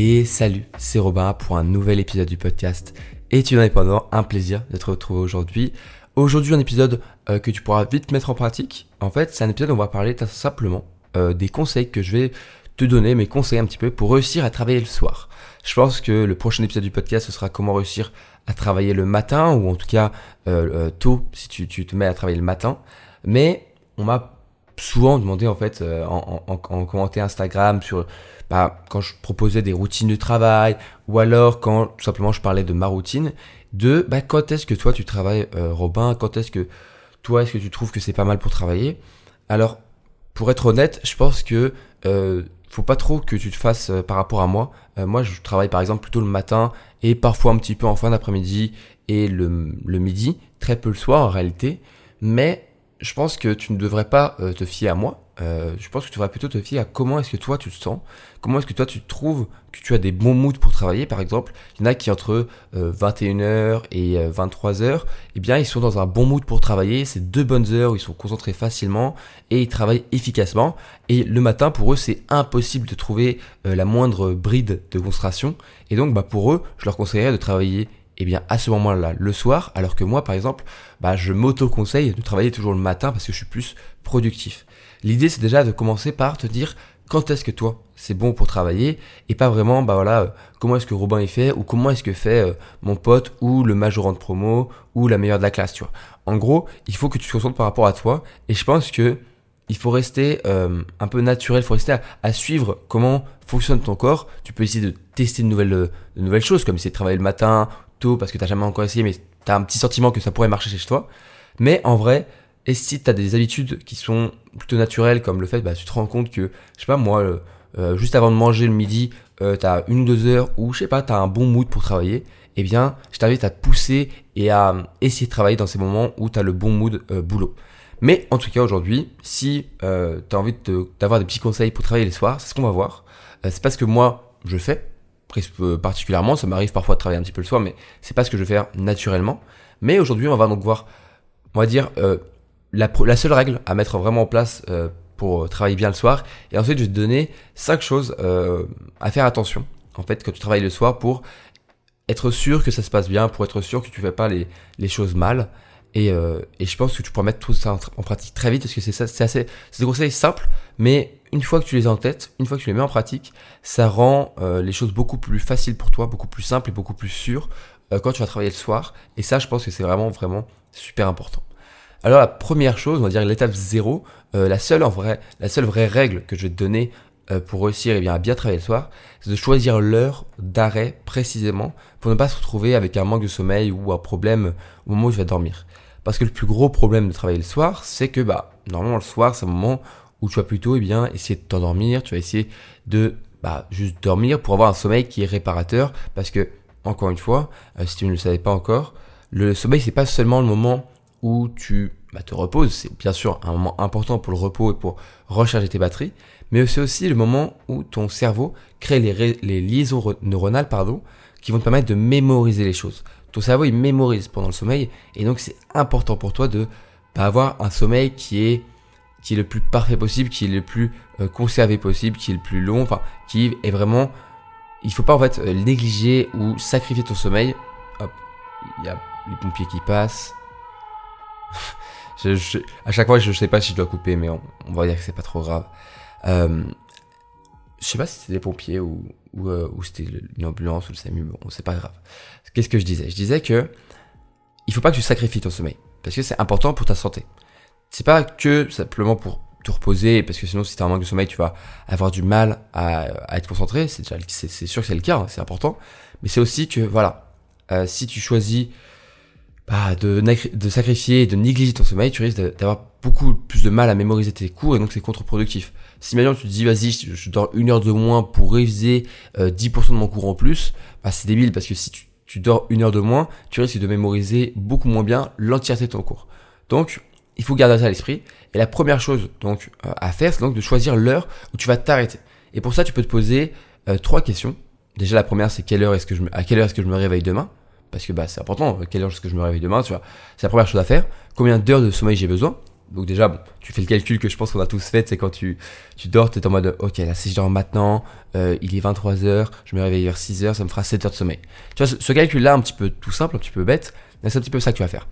Et salut, c'est Robin pour un nouvel épisode du podcast Études indépendant. Un plaisir de te retrouver aujourd'hui. Aujourd'hui, un épisode euh, que tu pourras vite mettre en pratique. En fait, c'est un épisode où on va parler simplement euh, des conseils que je vais te donner, mes conseils un petit peu pour réussir à travailler le soir. Je pense que le prochain épisode du podcast, ce sera comment réussir à travailler le matin, ou en tout cas euh, tôt, si tu te mets à travailler le matin. Mais on m'a souvent demandé en fait en, en, en, commentaire Instagram sur bah, quand je proposais des routines de travail ou alors quand tout simplement je parlais de ma routine de bah, quand est-ce que toi tu travailles euh, Robin? Quand est-ce que toi est-ce que tu trouves que c'est pas mal pour travailler? Alors pour être honnête je pense que euh, faut pas trop que tu te fasses euh, par rapport à moi. Euh, moi je travaille par exemple plutôt le matin et parfois un petit peu en fin d'après-midi et le, le midi très peu le soir en réalité. Mais je pense que tu ne devrais pas euh, te fier à moi. Euh, je pense que tu devrais plutôt te fier à comment est-ce que toi tu te sens, comment est-ce que toi tu trouves que tu as des bons moods pour travailler? Par exemple, il y en a qui entre 21h euh, et 23h, eh bien ils sont dans un bon mood pour travailler. C'est deux bonnes heures où ils sont concentrés facilement et ils travaillent efficacement. Et le matin pour eux c'est impossible de trouver la moindre bride de concentration. Et donc bah, pour eux, je leur conseillerais de travailler eh bien à ce moment-là le soir, alors que moi par exemple, bah, je m'auto-conseille de travailler toujours le matin parce que je suis plus productif. L'idée c'est déjà de commencer par te dire quand est-ce que toi c'est bon pour travailler et pas vraiment bah voilà euh, comment est-ce que Robin est fait ou comment est-ce que fait euh, mon pote ou le majorant de promo ou la meilleure de la classe tu vois. En gros, il faut que tu te concentres par rapport à toi et je pense que il faut rester euh, un peu naturel, il faut rester à, suivre comment fonctionne ton corps. Tu peux essayer de tester de nouvelles, de nouvelles choses, comme essayer de travailler le matin, parce que t'as jamais encore essayé, mais t'as un petit sentiment que ça pourrait marcher chez toi. Mais en vrai, et si t'as des habitudes qui sont plutôt naturelles, comme le fait, bah, tu te rends compte que, je sais pas, moi, euh, euh, juste avant de manger le midi, euh, t'as une ou deux heures où, je sais pas, t'as un bon mood pour travailler, eh bien, je t'invite à te pousser et à essayer de travailler dans ces moments où t'as le bon mood boulot. Mais en tout cas, aujourd'hui, si euh, tu as envie d'avoir des petits conseils pour travailler les soirs, c'est ce qu'on va voir. c'est pas ce que moi, je fais. Euh, particulièrement. Ça m'arrive parfois de travailler un petit peu le soir, mais c'est pas ce que je vais faire naturellement. Mais aujourd'hui, on va donc voir, on va dire, euh, la, seule règle à mettre vraiment en place euh, pour travailler bien le soir. Et ensuite, je vais te donner cinq choses à faire attention, en fait, quand tu travailles le soir pour être sûr que ça se passe bien, pour être sûr que tu fais pas les, les choses mal. Et, et, je pense que tu pourras mettre tout ça en, pratique très vite parce que c'est ça, c'est assez, c'est des conseils simples, mais une fois que tu les as en tête, une fois que tu les mets en pratique, ça rend euh, les choses beaucoup plus faciles pour toi, beaucoup plus simples et beaucoup plus sûres euh, quand tu vas travailler le soir. Et ça, je pense que c'est vraiment, vraiment super important. Alors la première chose, on va dire l'étape zéro, euh, la seule en vrai, la seule vraie règle que je vais te donner pour réussir eh bien, à bien travailler le soir, c'est de choisir l'heure d'arrêt précisément pour ne pas se retrouver avec un manque de sommeil ou un problème au moment où tu vas dormir. Parce que le plus gros problème de travailler le soir, c'est que bah normalement le soir c'est un moment où tu vas plutôt eh bien, essayer de t'endormir, tu vas essayer de bah, juste dormir pour avoir un sommeil qui est réparateur, parce que, encore une fois, euh, si tu ne le savais pas encore, le sommeil, c'est pas seulement le moment où tu bah, te reposes, c'est bien sûr un moment important pour le repos et pour recharger tes batteries, mais c'est aussi le moment où ton cerveau crée les, liaisons neuronales pardon, qui vont te permettre de mémoriser les choses. Ton cerveau, il mémorise pendant le sommeil, et donc c'est important pour toi de bah, avoir un sommeil qui est qui est le plus parfait possible, qui est le plus euh, conservé possible, qui est le plus long, enfin, qui est vraiment. Il faut pas en fait euh, négliger ou sacrifier ton sommeil. Hop, il y a les pompiers qui passent. je, à chaque fois, je, sais pas si je dois couper, mais on, va dire que c'est pas trop grave. Euh, je sais pas si c'était des pompiers ou, ou, euh, c'était une ambulance ou le SAMU, bon, c'est pas grave. Qu'est-ce que je disais? Je disais que il faut pas que tu sacrifies ton sommeil parce que c'est important pour ta santé c'est pas que simplement pour te reposer, parce que sinon, si t'as un manque de sommeil, tu vas avoir du mal à, être concentré. C'est c'est sûr que c'est le cas, hein, c'est important. Mais c'est aussi que, voilà, euh, si tu choisis bah, de, de sacrifier, de négliger ton sommeil, tu risques d'avoir beaucoup plus de mal à mémoriser tes cours et donc c'est contre-productif. Si maintenant tu te dis vas-y, je, dors une heure de moins pour réviser 10% euh, de mon cours en plus, bah, c'est débile parce que si tu, tu dors une heure de moins, tu risques de mémoriser beaucoup moins bien l'entièreté de ton cours. Donc, il faut garder ça à l'esprit. Et la première chose donc euh, à faire, c'est donc de choisir l'heure où tu vas t'arrêter. Et pour ça, tu peux te poser euh, trois questions. Déjà, la première, c'est quelle heure est-ce que je à quelle heure est-ce que je me réveille demain? Parce que bah, c'est important. À quelle heure est-ce que je me réveille demain Tu vois, c'est la première chose à faire. Combien d'heures de sommeil j'ai besoin? Donc déjà, bon, tu fais le calcul que je pense qu'on a tous fait, c'est quand tu, tu dors, tu es en mode, ok, là si je dors maintenant, euh, il est 23h, je me réveille vers 6h, ça me fera 7 heures de sommeil. Tu vois, ce, calcul-là, un petit peu tout simple, un petit peu bête, c'est un petit peu ça que tu vas faire.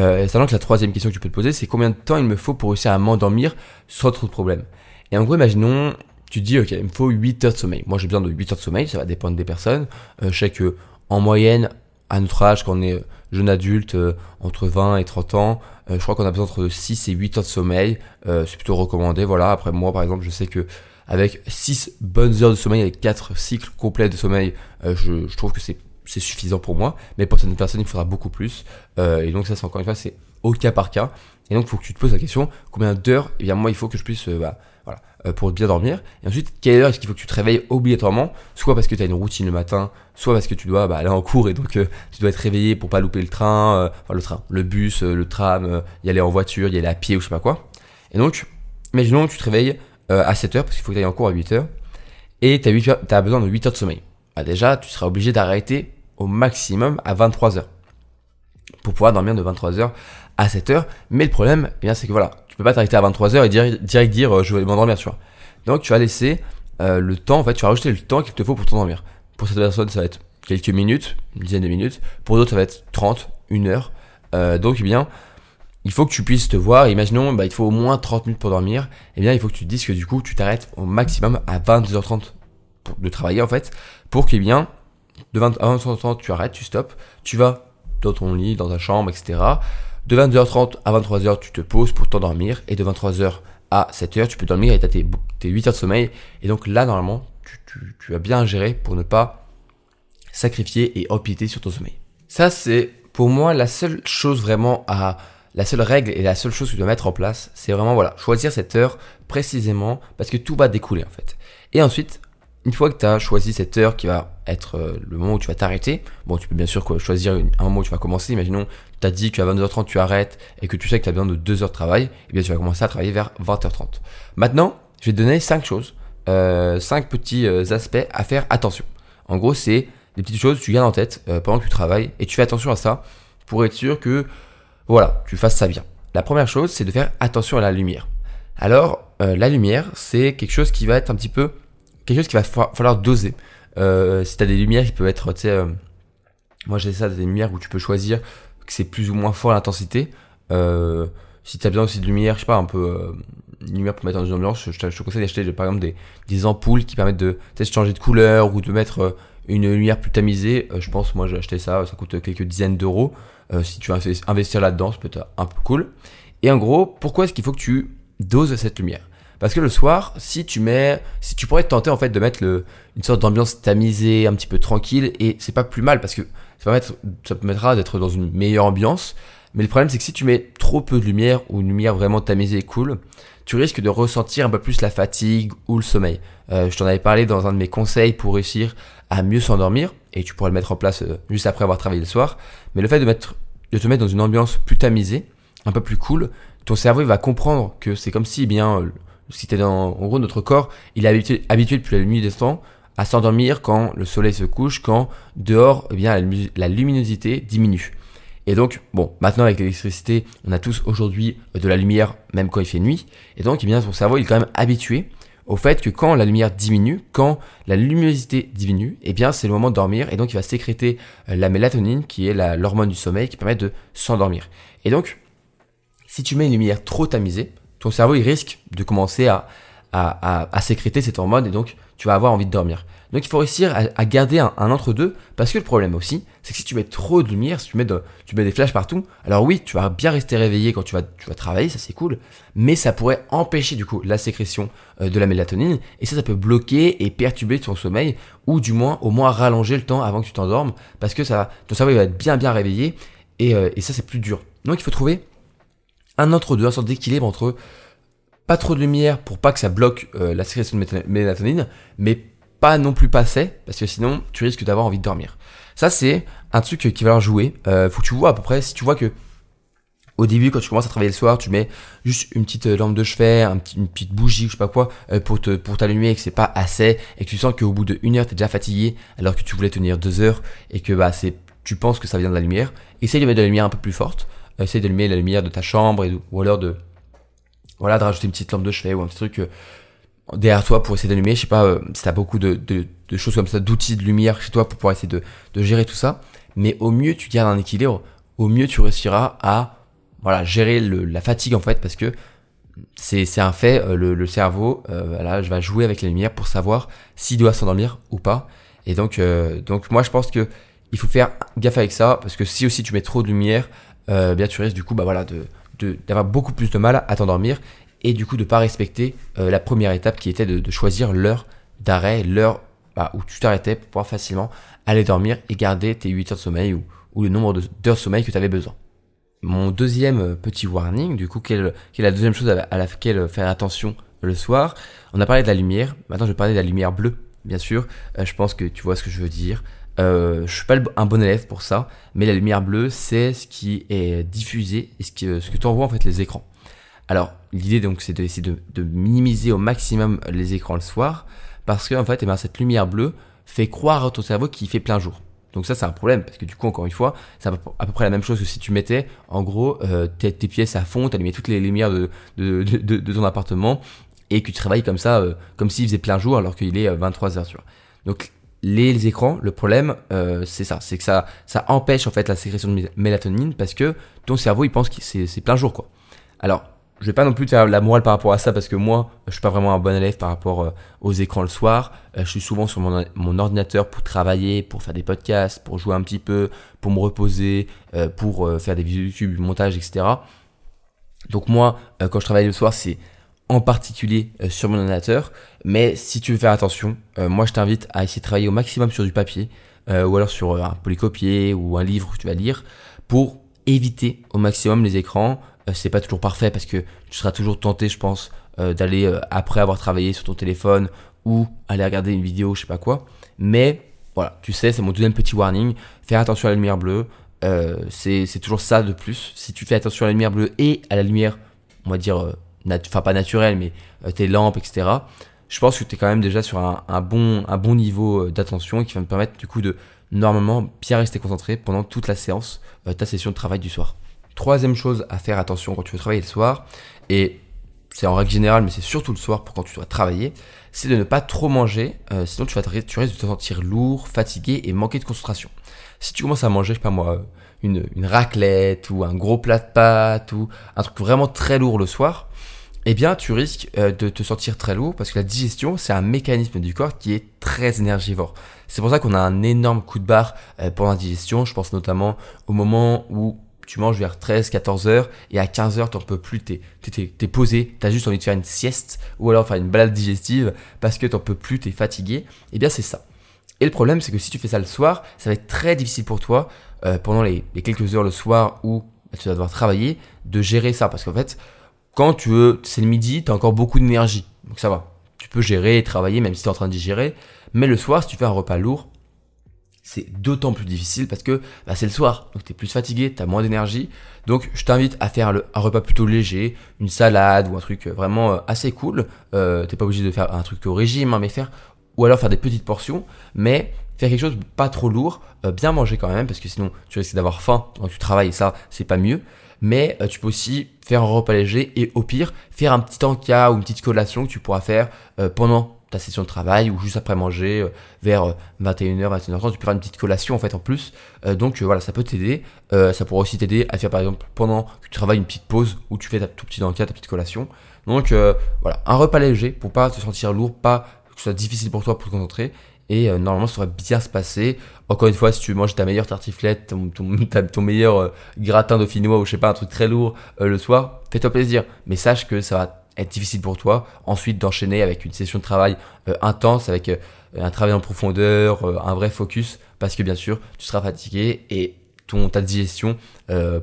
Euh, sachant que la troisième question que tu peux te poser, c'est combien de temps il me faut pour réussir à m'endormir sans trop de problèmes. Et en gros, imaginons, tu dis, ok, il me faut 8 heures de sommeil. Moi, j'ai besoin de 8 heures de sommeil, ça va dépendre des personnes. Euh, je sais que, en moyenne, à notre âge, quand on est jeune adulte, euh, entre 20 et 30 ans, euh, je crois qu'on a besoin entre 6 et 8 heures de sommeil. Euh, c'est plutôt recommandé. Voilà. Après, moi, par exemple, je sais que avec 6 bonnes heures de sommeil, avec 4 cycles complets de sommeil, je, je, trouve que c'est, c'est suffisant pour moi. Mais pour certaines personnes, il faudra beaucoup plus. et donc, ça, c'est encore une fois, c'est au cas par cas. Et donc, il faut que tu te poses la question, combien d'heures, eh bien, moi, il faut que je puisse, bah, voilà, euh, pour bien dormir. Et ensuite, quelle heure est-ce qu'il faut que tu te réveilles obligatoirement? Soit parce que tu as une routine le matin, soit parce que tu dois bah, aller en cours et donc euh, tu dois être réveillé pour pas louper le train, euh, enfin le train, le bus, le tram, y aller en voiture, y aller à pied ou je sais pas quoi. Et donc, imaginons que tu te réveilles à 7 heures parce qu'il faut que tu ailles en cours à 8 heures et tu as, as, besoin de 8 heures de sommeil. Bah déjà, tu seras obligé d'arrêter au maximum à 23 heures pour pouvoir dormir de 23 heures à 7 heures. Mais le problème, eh bien, c'est que voilà, tu peux pas t'arrêter à 23h et direct, direct dire euh, je vais m'endormir, tu vois. Donc tu vas laisser euh, le temps, en fait, tu vas rajouter le temps qu'il te faut pour t'endormir. Pour cette personne, ça va être quelques minutes, une dizaine de minutes. Pour d'autres, ça va être 30, une heure. Euh, donc, eh bien, il faut que tu puisses te voir. Imaginons, bah, il faut au moins 30 minutes pour dormir. Eh bien, il faut que tu te dises que du coup, tu t'arrêtes au maximum à 22h30 de travailler, en fait, pour qu'il bien, de 20, à 22h30, tu arrêtes, tu stops, tu vas dans ton lit, dans ta chambre, etc. De 22h30 à 23h, tu te poses pour t'endormir. Et de 23h à 7h, tu peux dormir et tu as tes, 8 heures de sommeil. Et donc là, normalement, tu, tu, as bien géré pour ne pas sacrifier et empiéter sur ton sommeil. Ça, c'est pour moi la seule chose vraiment à... La seule règle et la seule chose que tu dois mettre en place, c'est vraiment voilà, choisir cette heure précisément parce que tout va découler en fait. Et ensuite, une fois que tu as choisi cette heure qui va être euh, le moment où tu vas t'arrêter, bon, tu peux bien sûr choisir un moment où tu vas commencer. Imaginons, tu as dit qu'à 22h30 tu arrêtes et que tu sais que tu as besoin de 2 heures de travail, et eh bien tu vas commencer à travailler vers 20h30. Maintenant, je vais te donner 5 choses, euh, 5 petits euh, aspects à faire attention. En gros, c'est des petites choses que tu gardes en tête euh, pendant que tu travailles et tu fais attention à ça pour être sûr que voilà, tu fasses ça bien. La première chose, c'est de faire attention à la lumière. Alors, la lumière, c'est quelque chose qui va être un petit peu quelque chose qu'il va falloir doser. Euh, si tu as des lumières qui peuvent être, tu sais, euh, moi j'ai ça, des lumières où tu peux choisir que c'est plus ou moins fort l'intensité. Euh, si tu as besoin aussi de lumière, je sais pas, un peu euh, une lumière pour mettre dans une ambiance, je, te, conseille d'acheter par exemple des, ampoules qui permettent de changer de couleur ou de mettre une lumière plus tamisée. je pense, moi j'ai acheté ça, ça coûte quelques dizaines d'euros. si tu veux investir là-dedans, ça peut être un peu cool. Et en gros, pourquoi est-ce qu'il faut que tu doses cette lumière? Parce que le soir, si tu mets, si tu pourrais te tenter en fait de mettre une sorte d'ambiance tamisée, un petit peu tranquille, et c'est pas plus mal parce que ça, te permettra d'être dans une meilleure ambiance. Mais le problème, c'est que si tu mets trop peu de lumière ou une lumière vraiment tamisée et cool, tu risques de ressentir un peu plus la fatigue ou le sommeil. Euh, je t'en avais parlé dans un de mes conseils pour réussir à mieux s'endormir, et tu pourras le mettre en place euh, juste après avoir travaillé le soir. Mais le fait de, mettre, de te mettre dans une ambiance plus tamisée, un peu plus cool, ton cerveau va comprendre que c'est comme si eh bien si t'es dans, en gros, notre corps, il est habitué, habitué depuis la nuit des temps à s'endormir quand le soleil se couche, quand dehors, eh bien, la, luminosité diminue. Et donc, bon, maintenant avec l'électricité, on a tous aujourd'hui de la lumière, même quand il fait nuit. Et donc, eh bien, son cerveau, il est quand même habitué au fait que quand la lumière diminue, quand la luminosité diminue, eh bien, c'est le moment de dormir. Et donc, il va sécréter euh, la mélatonine, qui est l'hormone du sommeil, qui permet de s'endormir. Et donc, si tu mets une lumière trop tamisée, ton cerveau il risque de commencer à, à, à, sécréter cette hormone et donc tu vas avoir envie de dormir. Donc il faut réussir à, garder un, entre-deux parce que le problème aussi, c'est que si tu mets trop de lumière, si tu mets, de, tu mets des flashs partout, alors oui, tu vas bien rester réveillé quand tu vas, tu vas travailler, ça c'est cool, mais ça pourrait empêcher du coup la sécrétion euh, de la mélatonine et ça, ça peut bloquer et perturber ton sommeil ou du moins au moins rallonger le temps avant que tu t'endormes parce que ça, ton cerveau va être bien bien réveillé et, euh, et ça c'est plus dur. Donc il faut trouver un entre-deux, un sorte d'équilibre entre pas trop de lumière pour pas que ça bloque euh, la sécrétion de mélatonine, mais pas non plus pas assez, parce que sinon tu risques d'avoir envie de dormir. Ça c'est un truc qui va falloir jouer. Euh, faut que tu vois à peu près, si tu vois que au début, quand tu commences à travailler le soir, tu mets juste une petite euh, lampe de chevet, une petite bougie, je sais pas quoi, pour te pour t'allumer et que c'est pas assez et que tu sens qu'au bout de une heure t'es déjà fatigué alors que tu voulais tenir deux heures et que bah c'est tu penses que ça vient de la lumière. Essaye de mettre de la lumière un peu plus forte. Essaye d'allumer la lumière de ta chambre et, ou alors de voilà, de rajouter une petite lampe de chevet ou un petit truc euh, derrière toi pour essayer d'allumer. Je sais pas euh, si t'as beaucoup de, choses comme ça, d'outils de lumière chez toi pour pouvoir essayer de, gérer tout ça. Mais au mieux, tu gardes un équilibre. Au mieux, tu réussiras à voilà gérer la fatigue en fait parce que c'est un fait. Euh, le, cerveau, euh, je vais jouer avec la lumière pour savoir s'il doit s'endormir ou pas. Et donc, donc moi, je pense que il faut faire gaffe avec ça parce que si aussi tu mets trop de lumière, bien tu risques du coup, bah voilà, de d'avoir beaucoup plus de mal à t'endormir et du coup de pas respecter euh, la première étape qui était de, choisir l'heure d'arrêt, l'heure bah, où tu t'arrêtais pour pouvoir facilement aller dormir et garder tes 8 heures de sommeil ou, le nombre d'heures de sommeil que tu avais besoin. Mon deuxième euh, petit warning, du coup, quelle, est la deuxième chose à, laquelle faire attention le soir? On a parlé de la lumière, maintenant je vais parler de la lumière bleue, bien sûr. Euh, je pense que tu vois ce que je veux dire. Euh, je suis pas un bon élève pour ça, mais la lumière bleue, c'est ce qui est diffusé et ce que, ce que tu envoies en fait les écrans. Alors, l'idée donc, c'est de, de, minimiser au maximum les écrans le soir, parce que en fait, eh ben, cette lumière bleue fait croire à ton cerveau qu'il fait plein jour. Donc ça, c'est un problème, parce que du coup, encore une fois, c'est à peu près la même chose que si tu mettais, en gros, euh, tes, pièces à fond, tu allumais toutes les lumières de, ton appartement, et que tu travailles comme ça, euh, comme s'il faisait plein jour, alors qu'il est 23h, euh, tu vois. Donc les écrans, le problème, euh, c'est ça, c'est que ça, ça empêche en fait la sécrétion de mélatonine parce que ton cerveau il pense que c'est plein jour quoi. Alors, je vais pas non plus faire la morale par rapport à ça parce que moi, je suis pas vraiment un bon élève par rapport euh, aux écrans le soir. Euh, je suis souvent sur mon, ordinateur pour travailler, pour faire des podcasts, pour jouer un petit peu, pour me reposer, pour faire des vidéos YouTube, montage, etc. Donc moi, quand je travaille le soir, c'est en particulier euh, sur mon ordinateur. Mais si tu veux faire attention, euh, moi je t'invite à essayer de travailler au maximum sur du papier euh, ou alors sur un polycopier ou un livre que tu vas lire pour éviter au maximum les écrans. c'est pas toujours parfait parce que tu seras toujours tenté, je pense, d'aller après avoir travaillé sur ton téléphone ou aller regarder une vidéo, je sais pas quoi. Mais voilà, tu sais, c'est mon deuxième petit warning. Faire attention à la lumière bleue. c'est toujours ça de plus. Si tu fais attention à la lumière bleue et à la lumière, on va dire enfin pas naturel, mais euh, tes lampes, etc. Je pense que tu es quand même déjà sur un, bon, un bon niveau euh, d'attention qui va me permettre du coup de normalement bien rester concentré pendant toute la séance, euh, ta session de travail du soir. Troisième chose à faire attention quand tu veux travailler le soir, et c'est en règle générale, mais c'est surtout le soir pour quand tu dois travailler, c'est de ne pas trop manger, sinon tu, vas tu risques de te sentir lourd, fatigué et manquer de concentration. Si tu commences à manger, je sais pas moi, une, une raclette ou un gros plat de pâtes ou un truc vraiment très lourd le soir, eh bien, tu risques euh, de te sentir très lourd parce que la digestion, c'est un mécanisme du corps qui est très énergivore. C'est pour ça qu'on a un énorme coup de barre euh, pour la digestion. Je pense notamment au moment où tu manges vers 13, 14 heures et à 15 heures, t'en peux plus, t'es, t'es, t'es posé, t'as juste envie de faire une sieste ou alors faire une balade digestive parce que t'en peux plus, t'es fatigué. Eh bien, c'est ça. Et le problème, c'est que si tu fais ça le soir, ça va être très difficile pour toi euh, pendant les, les, quelques heures le soir où bah, tu vas devoir travailler de gérer ça parce qu'en fait, quand tu veux, c'est le midi, tu as encore beaucoup d'énergie. Donc ça va. Tu peux gérer et travailler même si tu es en train de digérer. Mais le soir, si tu fais un repas lourd, c'est d'autant plus difficile parce que bah, c'est le soir. Donc tu es plus fatigué, tu as moins d'énergie. Donc je t'invite à faire un repas plutôt léger, une salade ou un truc vraiment euh, assez cool. Euh, t'es pas obligé de faire un truc au régime, hein, mais faire ou alors faire des petites portions, mais faire quelque chose pas trop lourd, euh, bien manger quand même parce que sinon tu risques d'avoir faim quand tu travailles et ça c'est pas mieux mais euh, tu peux aussi faire un repas léger et au pire faire un petit encas ou une petite collation que tu pourras faire euh, pendant ta session de travail ou juste après manger euh, vers 21h, 21h30, tu peux faire une petite collation en fait en plus. donc voilà, ça peut t'aider. ça pourra aussi t'aider à faire par exemple pendant que tu travailles une petite pause où tu fais ta tout petit encas, ta petite collation. Donc voilà, un repas léger pour pas te sentir lourd, pas que ce soit difficile pour toi pour te concentrer et euh, normalement ça devrait bien se passer. Encore une fois, si tu manges ta meilleure tartiflette, ton, meilleur euh, gratin dauphinois ou je sais pas, un truc très lourd euh, le soir, fais-toi plaisir. Mais sache que ça va être difficile pour toi ensuite d'enchaîner avec une session de travail intense, avec un travail en profondeur, un vrai focus, parce que bien sûr tu seras fatigué et ton, ta digestion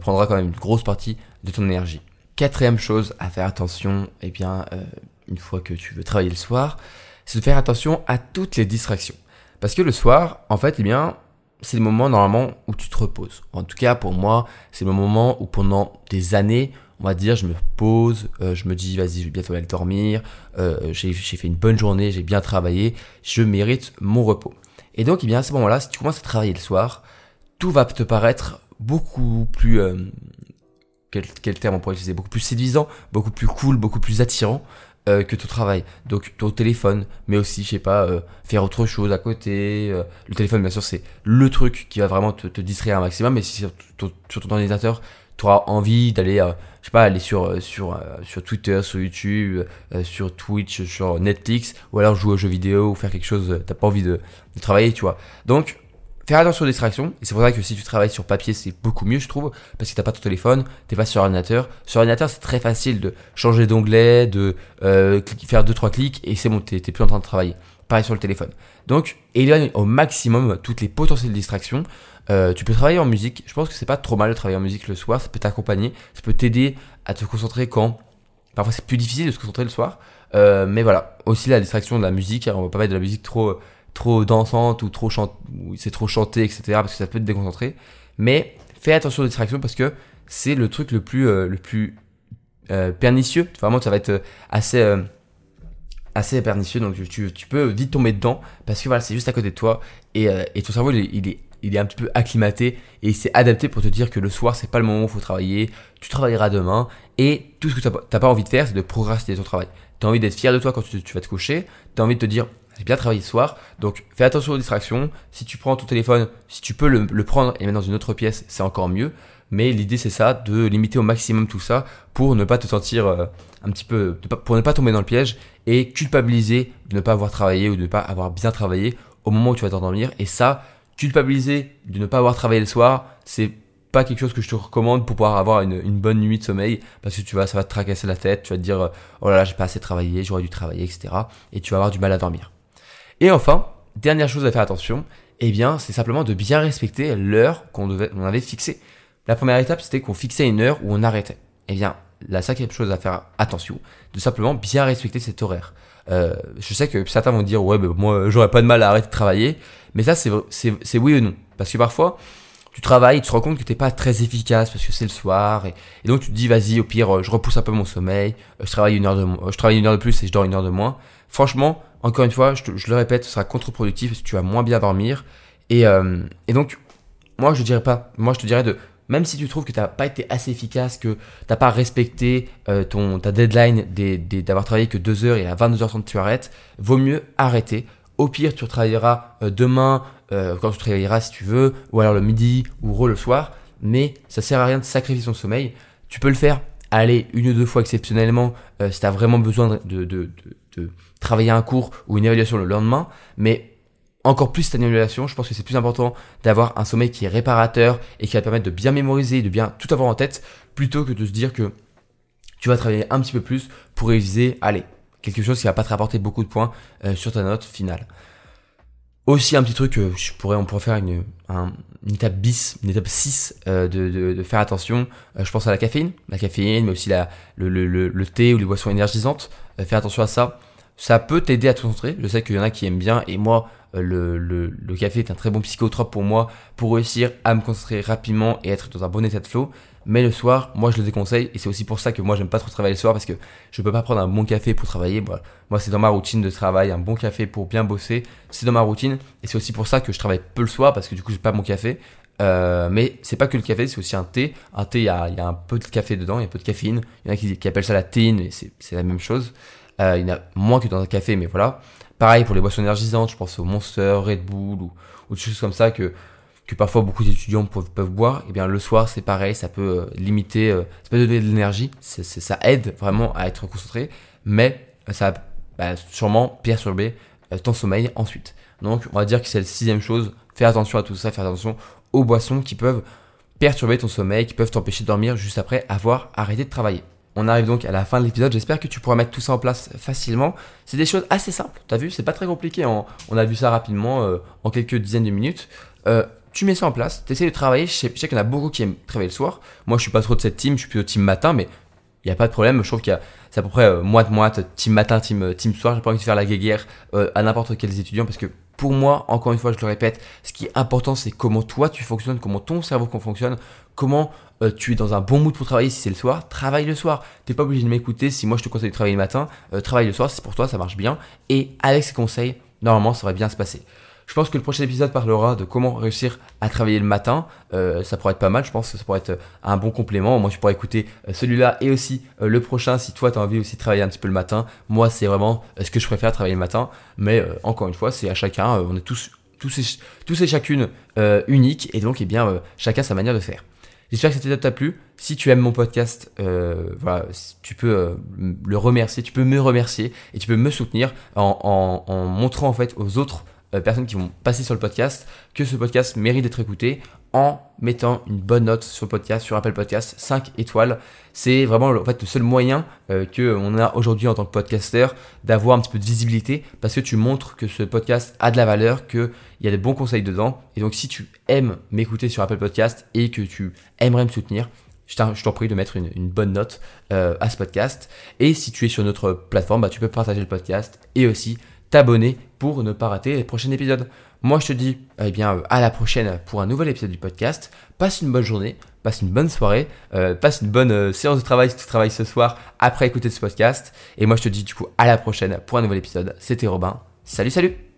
prendra quand même une grosse partie de ton énergie. Quatrième chose à faire attention, et eh bien, une fois que tu veux travailler le soir, c'est de faire attention à toutes les distractions. Parce que le soir, en fait, eh c'est le moment normalement où tu te reposes. En tout cas, pour moi, c'est le moment où pendant des années, on va dire, je me pose, euh, je me dis, vas-y, je vais bientôt aller dormir, euh, j'ai fait une bonne journée, j'ai bien travaillé, je mérite mon repos. Et donc, eh bien, à ce moment-là, si tu commences à travailler le soir, tout va te paraître beaucoup plus, euh, quel, quel terme on pourrait utiliser Beaucoup plus séduisant, beaucoup plus cool, beaucoup plus attirant euh, que ton travail. Donc ton téléphone, mais aussi, je sais pas, euh, faire autre chose à côté. euh, le téléphone, bien sûr, c'est le truc qui va vraiment te, distraire un maximum. Mais si sur ton, ordinateur, tu auras envie d'aller, je sais pas, aller sur, sur, sur Twitter, sur YouTube, sur Twitch, sur Netflix, ou alors jouer aux jeux vidéo ou faire quelque chose, t'as pas envie de travailler, tu vois. Donc, faire attention aux distractions. Et c'est pour ça que si tu travailles sur papier, c'est beaucoup mieux, je trouve, parce que t'as pas ton téléphone, t'es pas sur ordinateur. Sur ordinateur, c'est très facile de changer d'onglet, de euh, faire deux trois clics, et c'est bon, t'es plus en train de travailler. Pareil sur le téléphone. Donc, éloigne au maximum toutes les potentielles distractions. Euh, tu peux travailler en musique. Je pense que c'est pas trop mal de travailler en musique le soir. Ça peut t'accompagner. Ça peut t'aider à te concentrer quand? Parfois, c'est plus difficile de se concentrer le soir. Euh, mais voilà. Aussi, la distraction de la musique. Alors, on va pas mettre de la musique trop, trop dansante ou trop chante, c'est trop chanté, etc. Parce que ça peut te déconcentrer. Mais fais attention aux distractions parce que c'est le truc le plus, euh, le plus euh, pernicieux. Vraiment, ça va être euh, assez, assez pernicieux. Donc, tu, peux vite tomber dedans parce que voilà, c'est juste à côté de toi et, ton cerveau, il est, un petit peu acclimaté et il s'est adapté pour te dire que le soir, c'est pas le moment où il faut travailler. Tu travailleras demain et tout ce que tu n'as pas envie de faire, c'est de procrastiner ton travail. Tu as envie d'être fier de toi quand tu, tu vas te coucher. Tu as envie de te dire, j'ai bien travaillé ce soir. Donc, fais attention aux distractions. Si tu prends ton téléphone, si tu peux le, le prendre et le mettre dans une autre pièce, c'est encore mieux. Mais l'idée, c'est ça, de limiter au maximum tout ça pour ne pas te sentir euh, un petit peu, pour ne pas tomber dans le piège et culpabiliser de ne pas avoir travaillé ou de ne pas avoir bien travaillé au moment où tu vas t'endormir. Et ça, culpabiliser de ne pas avoir travaillé le soir, c'est pas quelque chose que je te recommande pour pouvoir avoir une, une bonne nuit de sommeil parce que tu vas, ça va te tracasser la tête, tu vas te dire, oh là là, j'ai pas assez travaillé, j'aurais dû travailler, etc. Et tu vas avoir du mal à dormir. Et enfin, dernière chose à faire attention, eh bien, c'est simplement de bien respecter l'heure qu'on on avait fixée. La première étape, c'était qu'on fixait une heure où on arrêtait. Eh bien, la cinquième chose à faire attention, de simplement bien respecter cet horaire. Euh, je sais que certains vont dire, ouais, moi, j'aurais pas de mal à arrêter de travailler, mais ça, c'est, c'est, oui ou non. Parce que parfois, tu travailles, tu te rends compte que t'es pas très efficace parce que c'est le soir, et, donc tu te dis, vas-y, au pire, euh, je repousse un peu mon sommeil, euh, je travaille une heure de, je travaille une heure de plus et je dors une heure de moins. Franchement, encore une fois, je, le répète, ce sera contre-productif parce que tu vas moins bien dormir. Et, euh, et donc, moi, je dirais pas. Moi, je te dirais de. Même si tu trouves que tu n'as pas été assez efficace, que tu n'as pas respecté euh, ton, ta deadline d'avoir travaillé que 2 heures et à 22h30 tu arrêtes, vaut mieux arrêter. Au pire, tu retravailleras euh, demain, quand tu travailleras si tu veux, ou alors le midi, ou le soir. Mais ça sert à rien de sacrifier son sommeil. Tu peux le faire, aller une ou deux fois exceptionnellement, si tu as vraiment besoin de, de- travailler un cours ou une évaluation le lendemain. Mais encore plus cette annulation, je pense que c'est plus important d'avoir un sommeil qui est réparateur et qui va permettre de bien mémoriser, de bien tout avoir en tête, plutôt que de se dire que tu vas travailler un petit peu plus pour réviser, allez, quelque chose qui va pas te rapporter beaucoup de points euh, sur ta note finale. Aussi un petit truc que je pourrais, on pourrait faire une, un- une étape bis, une étape 6 euh, de, de- faire attention. Euh, je pense à la caféine, la caféine, mais aussi la, le, le- le- thé ou les boissons énergisantes. Euh, faire attention à ça. Ça peut t'aider à te concentrer. Je sais qu'il y en a qui aiment bien et moi, euh, le café est un très bon psychotrope pour moi pour réussir à me concentrer rapidement et être dans un bon état de flow. Mais le soir, moi je le déconseille et c'est aussi pour ça que moi j'aime pas trop travailler le soir parce que je peux pas prendre un bon café pour travailler. Moi, c'est dans ma routine de travail, un bon café pour bien bosser, c'est dans ma routine et c'est aussi pour ça que je travaille peu le soir parce que du coup j'ai pas mon café. Euh, mais c'est pas que le café, c'est aussi un thé. Un thé, il y a, a un peu de café dedans, il y a un peu de caféine. Il y en a qui, qui appellent ça la théine, et c'est c'est la même chose. Euh, il y en a moins que dans un café, mais voilà. Pareil pour les boissons énergisantes, je pense au Monster, Red Bull ou, ou des choses comme ça que, que parfois beaucoup d'étudiants peuvent, boire. Et bien le soir, c'est pareil, ça peut euh, limiter, euh, ça peut donner de l'énergie, ça aide vraiment à être concentré, mais ça va bah, sûrement perturber euh, ton sommeil ensuite. Donc on va dire que c'est la sixième chose, fais attention à tout ça, fais attention aux boissons qui peuvent perturber ton sommeil, qui peuvent t'empêcher de dormir juste après avoir arrêté de travailler. On arrive donc à la fin de l'épisode, j'espère que tu pourras mettre tout ça en place facilement. C'est des choses assez simples, t'as vu, c'est pas très compliqué, en- on a vu ça rapidement euh, en quelques dizaines de minutes. Euh, tu mets ça en place, tu essaies de travailler, je sais, qu'il y en a beaucoup qui aiment travailler le soir. Moi je suis pas trop de cette team, je suis plutôt team matin, mais il n'y a pas de problème, je trouve qu'il y a c'est à peu près euh, moite-moite, team matin, team, euh, team soir, j'ai pas envie de faire la guéguerre euh, à n'importe quels étudiants parce que pour moi, encore une fois, je le répète, ce qui est important, c'est comment toi tu fonctionnes, comment ton cerveau fonctionne, comment euh, tu es dans un bon mood pour travailler si c'est le soir, travaille le soir. T'es pas obligé de m'écouter si moi je te conseille de travailler le matin, travaille le soir, c'est pour toi, ça marche bien. Et avec ces conseils, normalement, ça va bien se passer. Je pense que le prochain épisode parlera de comment réussir à travailler le matin. Euh, ça pourrait être pas mal, je pense que ça pourrait être un bon complément. Moi, tu pourrais écouter euh, celui-là et aussi euh, le prochain si toi, tu as envie aussi de travailler un petit peu le matin. Moi, c'est vraiment ce que je préfère travailler le matin. Mais encore une fois, c'est à chacun. on est tous, tous, et, tous et chacune uniques et donc, eh bien, chacun sa manière de faire. J'espère que cet épisode t'a plu. Si tu aimes mon podcast, voilà, tu peux le remercier, tu peux me remercier et tu peux me soutenir en, en montrant en fait aux autres euh, personnes qui vont passer sur le podcast que ce podcast mérite d'être écouté en mettant une bonne note sur le podcast, sur Apple Podcast, 5 étoiles. C'est vraiment en fait, le seul moyen euh, qu'on a aujourd'hui en tant que podcasteur d'avoir un petit peu de visibilité parce que tu montres que ce podcast a de la valeur, qu'il y a des bons conseils dedans. Et donc si tu aimes m'écouter sur Apple Podcast et que tu aimerais me soutenir, je t'en prie de mettre une, bonne note euh, à ce podcast. Et si tu es sur notre plateforme, bah, tu peux partager le podcast et aussi t'abonner pour ne pas rater les prochains épisodes. Moi, je te dis eh bien, euh, à la prochaine pour un nouvel épisode du podcast. Passe une bonne journée, passe une bonne soirée, euh, passe une bonne euh, séance de travail si tu travailles ce soir après écouter ce podcast. Et moi, je te dis du coup à la prochaine pour un nouvel épisode. C'était Robin. Salut, salut